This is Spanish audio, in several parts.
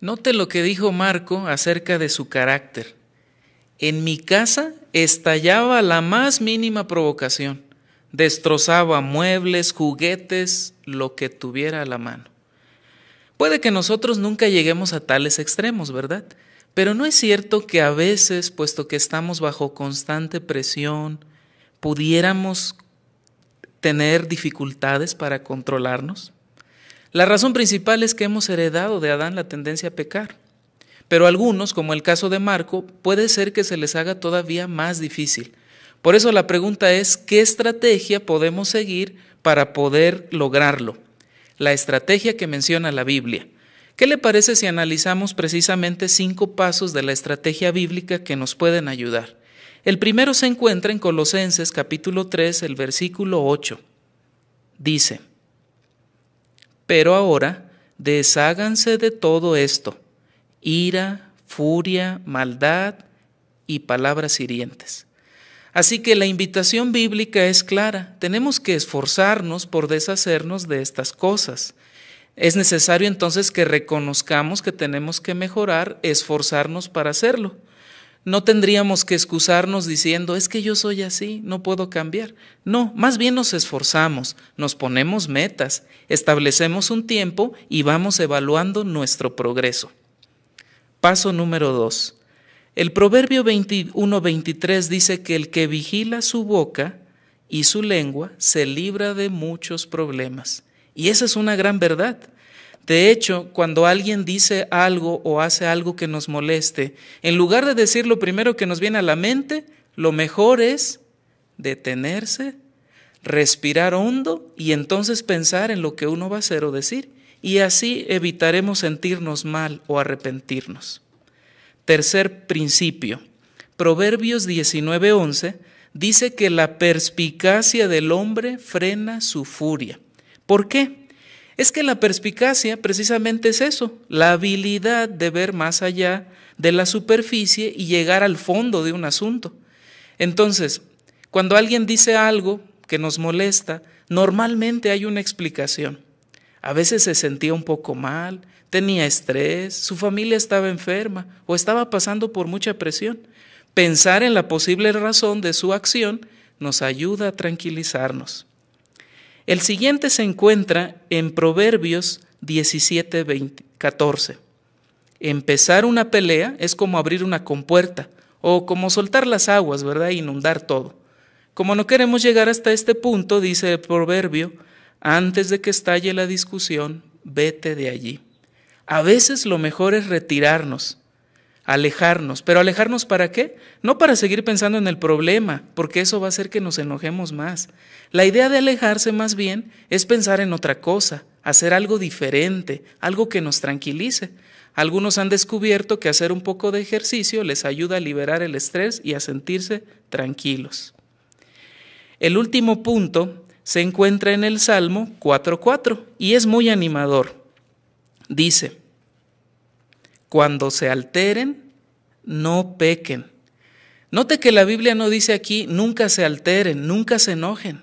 Note lo que dijo Marco acerca de su carácter. En mi casa estallaba la más mínima provocación. Destrozaba muebles, juguetes, lo que tuviera a la mano. Puede que nosotros nunca lleguemos a tales extremos, ¿verdad? Pero no es cierto que a veces, puesto que estamos bajo constante presión, pudiéramos tener dificultades para controlarnos. La razón principal es que hemos heredado de Adán la tendencia a pecar. Pero algunos, como el caso de Marco, puede ser que se les haga todavía más difícil. Por eso la pregunta es, ¿qué estrategia podemos seguir para poder lograrlo? La estrategia que menciona la Biblia. ¿Qué le parece si analizamos precisamente cinco pasos de la estrategia bíblica que nos pueden ayudar? El primero se encuentra en Colosenses capítulo 3, el versículo 8. Dice, pero ahora desháganse de todo esto, ira, furia, maldad y palabras hirientes Así que la invitación bíblica es clara. Tenemos que esforzarnos por deshacernos de estas cosas. Es necesario entonces que reconozcamos que tenemos que mejorar, esforzarnos para hacerlo. No tendríamos que excusarnos diciendo, es que yo soy así, no puedo cambiar. No, más bien nos esforzamos, nos ponemos metas, establecemos un tiempo y vamos evaluando nuestro progreso. Paso número dos. El proverbio 21-23 dice que el que vigila su boca y su lengua se libra de muchos problemas. Y esa es una gran verdad. De hecho, cuando alguien dice algo o hace algo que nos moleste, en lugar de decir lo primero que nos viene a la mente, lo mejor es detenerse, respirar hondo y entonces pensar en lo que uno va a hacer o decir. Y así evitaremos sentirnos mal o arrepentirnos. Tercer principio. Proverbios 19:11 dice que la perspicacia del hombre frena su furia. ¿Por qué? Es que la perspicacia precisamente es eso, la habilidad de ver más allá de la superficie y llegar al fondo de un asunto. Entonces, cuando alguien dice algo que nos molesta, normalmente hay una explicación. A veces se sentía un poco mal, tenía estrés, su familia estaba enferma o estaba pasando por mucha presión. Pensar en la posible razón de su acción nos ayuda a tranquilizarnos. El siguiente se encuentra en Proverbios 17, 14. Empezar una pelea es como abrir una compuerta o como soltar las aguas, ¿verdad? Inundar todo. Como no queremos llegar hasta este punto, dice el proverbio, antes de que estalle la discusión, vete de allí. A veces lo mejor es retirarnos, alejarnos, pero alejarnos para qué? No para seguir pensando en el problema, porque eso va a hacer que nos enojemos más. La idea de alejarse más bien es pensar en otra cosa, hacer algo diferente, algo que nos tranquilice. Algunos han descubierto que hacer un poco de ejercicio les ayuda a liberar el estrés y a sentirse tranquilos. El último punto se encuentra en el Salmo 4.4 y es muy animador. Dice, cuando se alteren, no pequen. Note que la Biblia no dice aquí, nunca se alteren, nunca se enojen.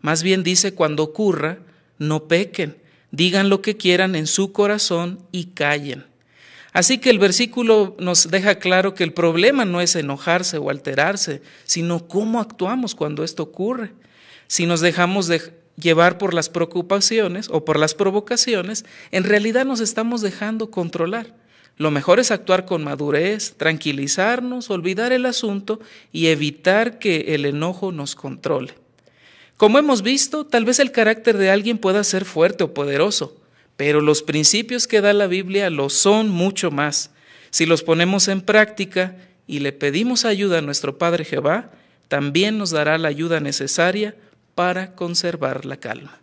Más bien dice, cuando ocurra, no pequen, digan lo que quieran en su corazón y callen. Así que el versículo nos deja claro que el problema no es enojarse o alterarse, sino cómo actuamos cuando esto ocurre si nos dejamos de llevar por las preocupaciones o por las provocaciones, en realidad nos estamos dejando controlar. Lo mejor es actuar con madurez, tranquilizarnos, olvidar el asunto y evitar que el enojo nos controle. Como hemos visto, tal vez el carácter de alguien pueda ser fuerte o poderoso, pero los principios que da la Biblia lo son mucho más. Si los ponemos en práctica y le pedimos ayuda a nuestro Padre Jehová, también nos dará la ayuda necesaria para conservar la calma.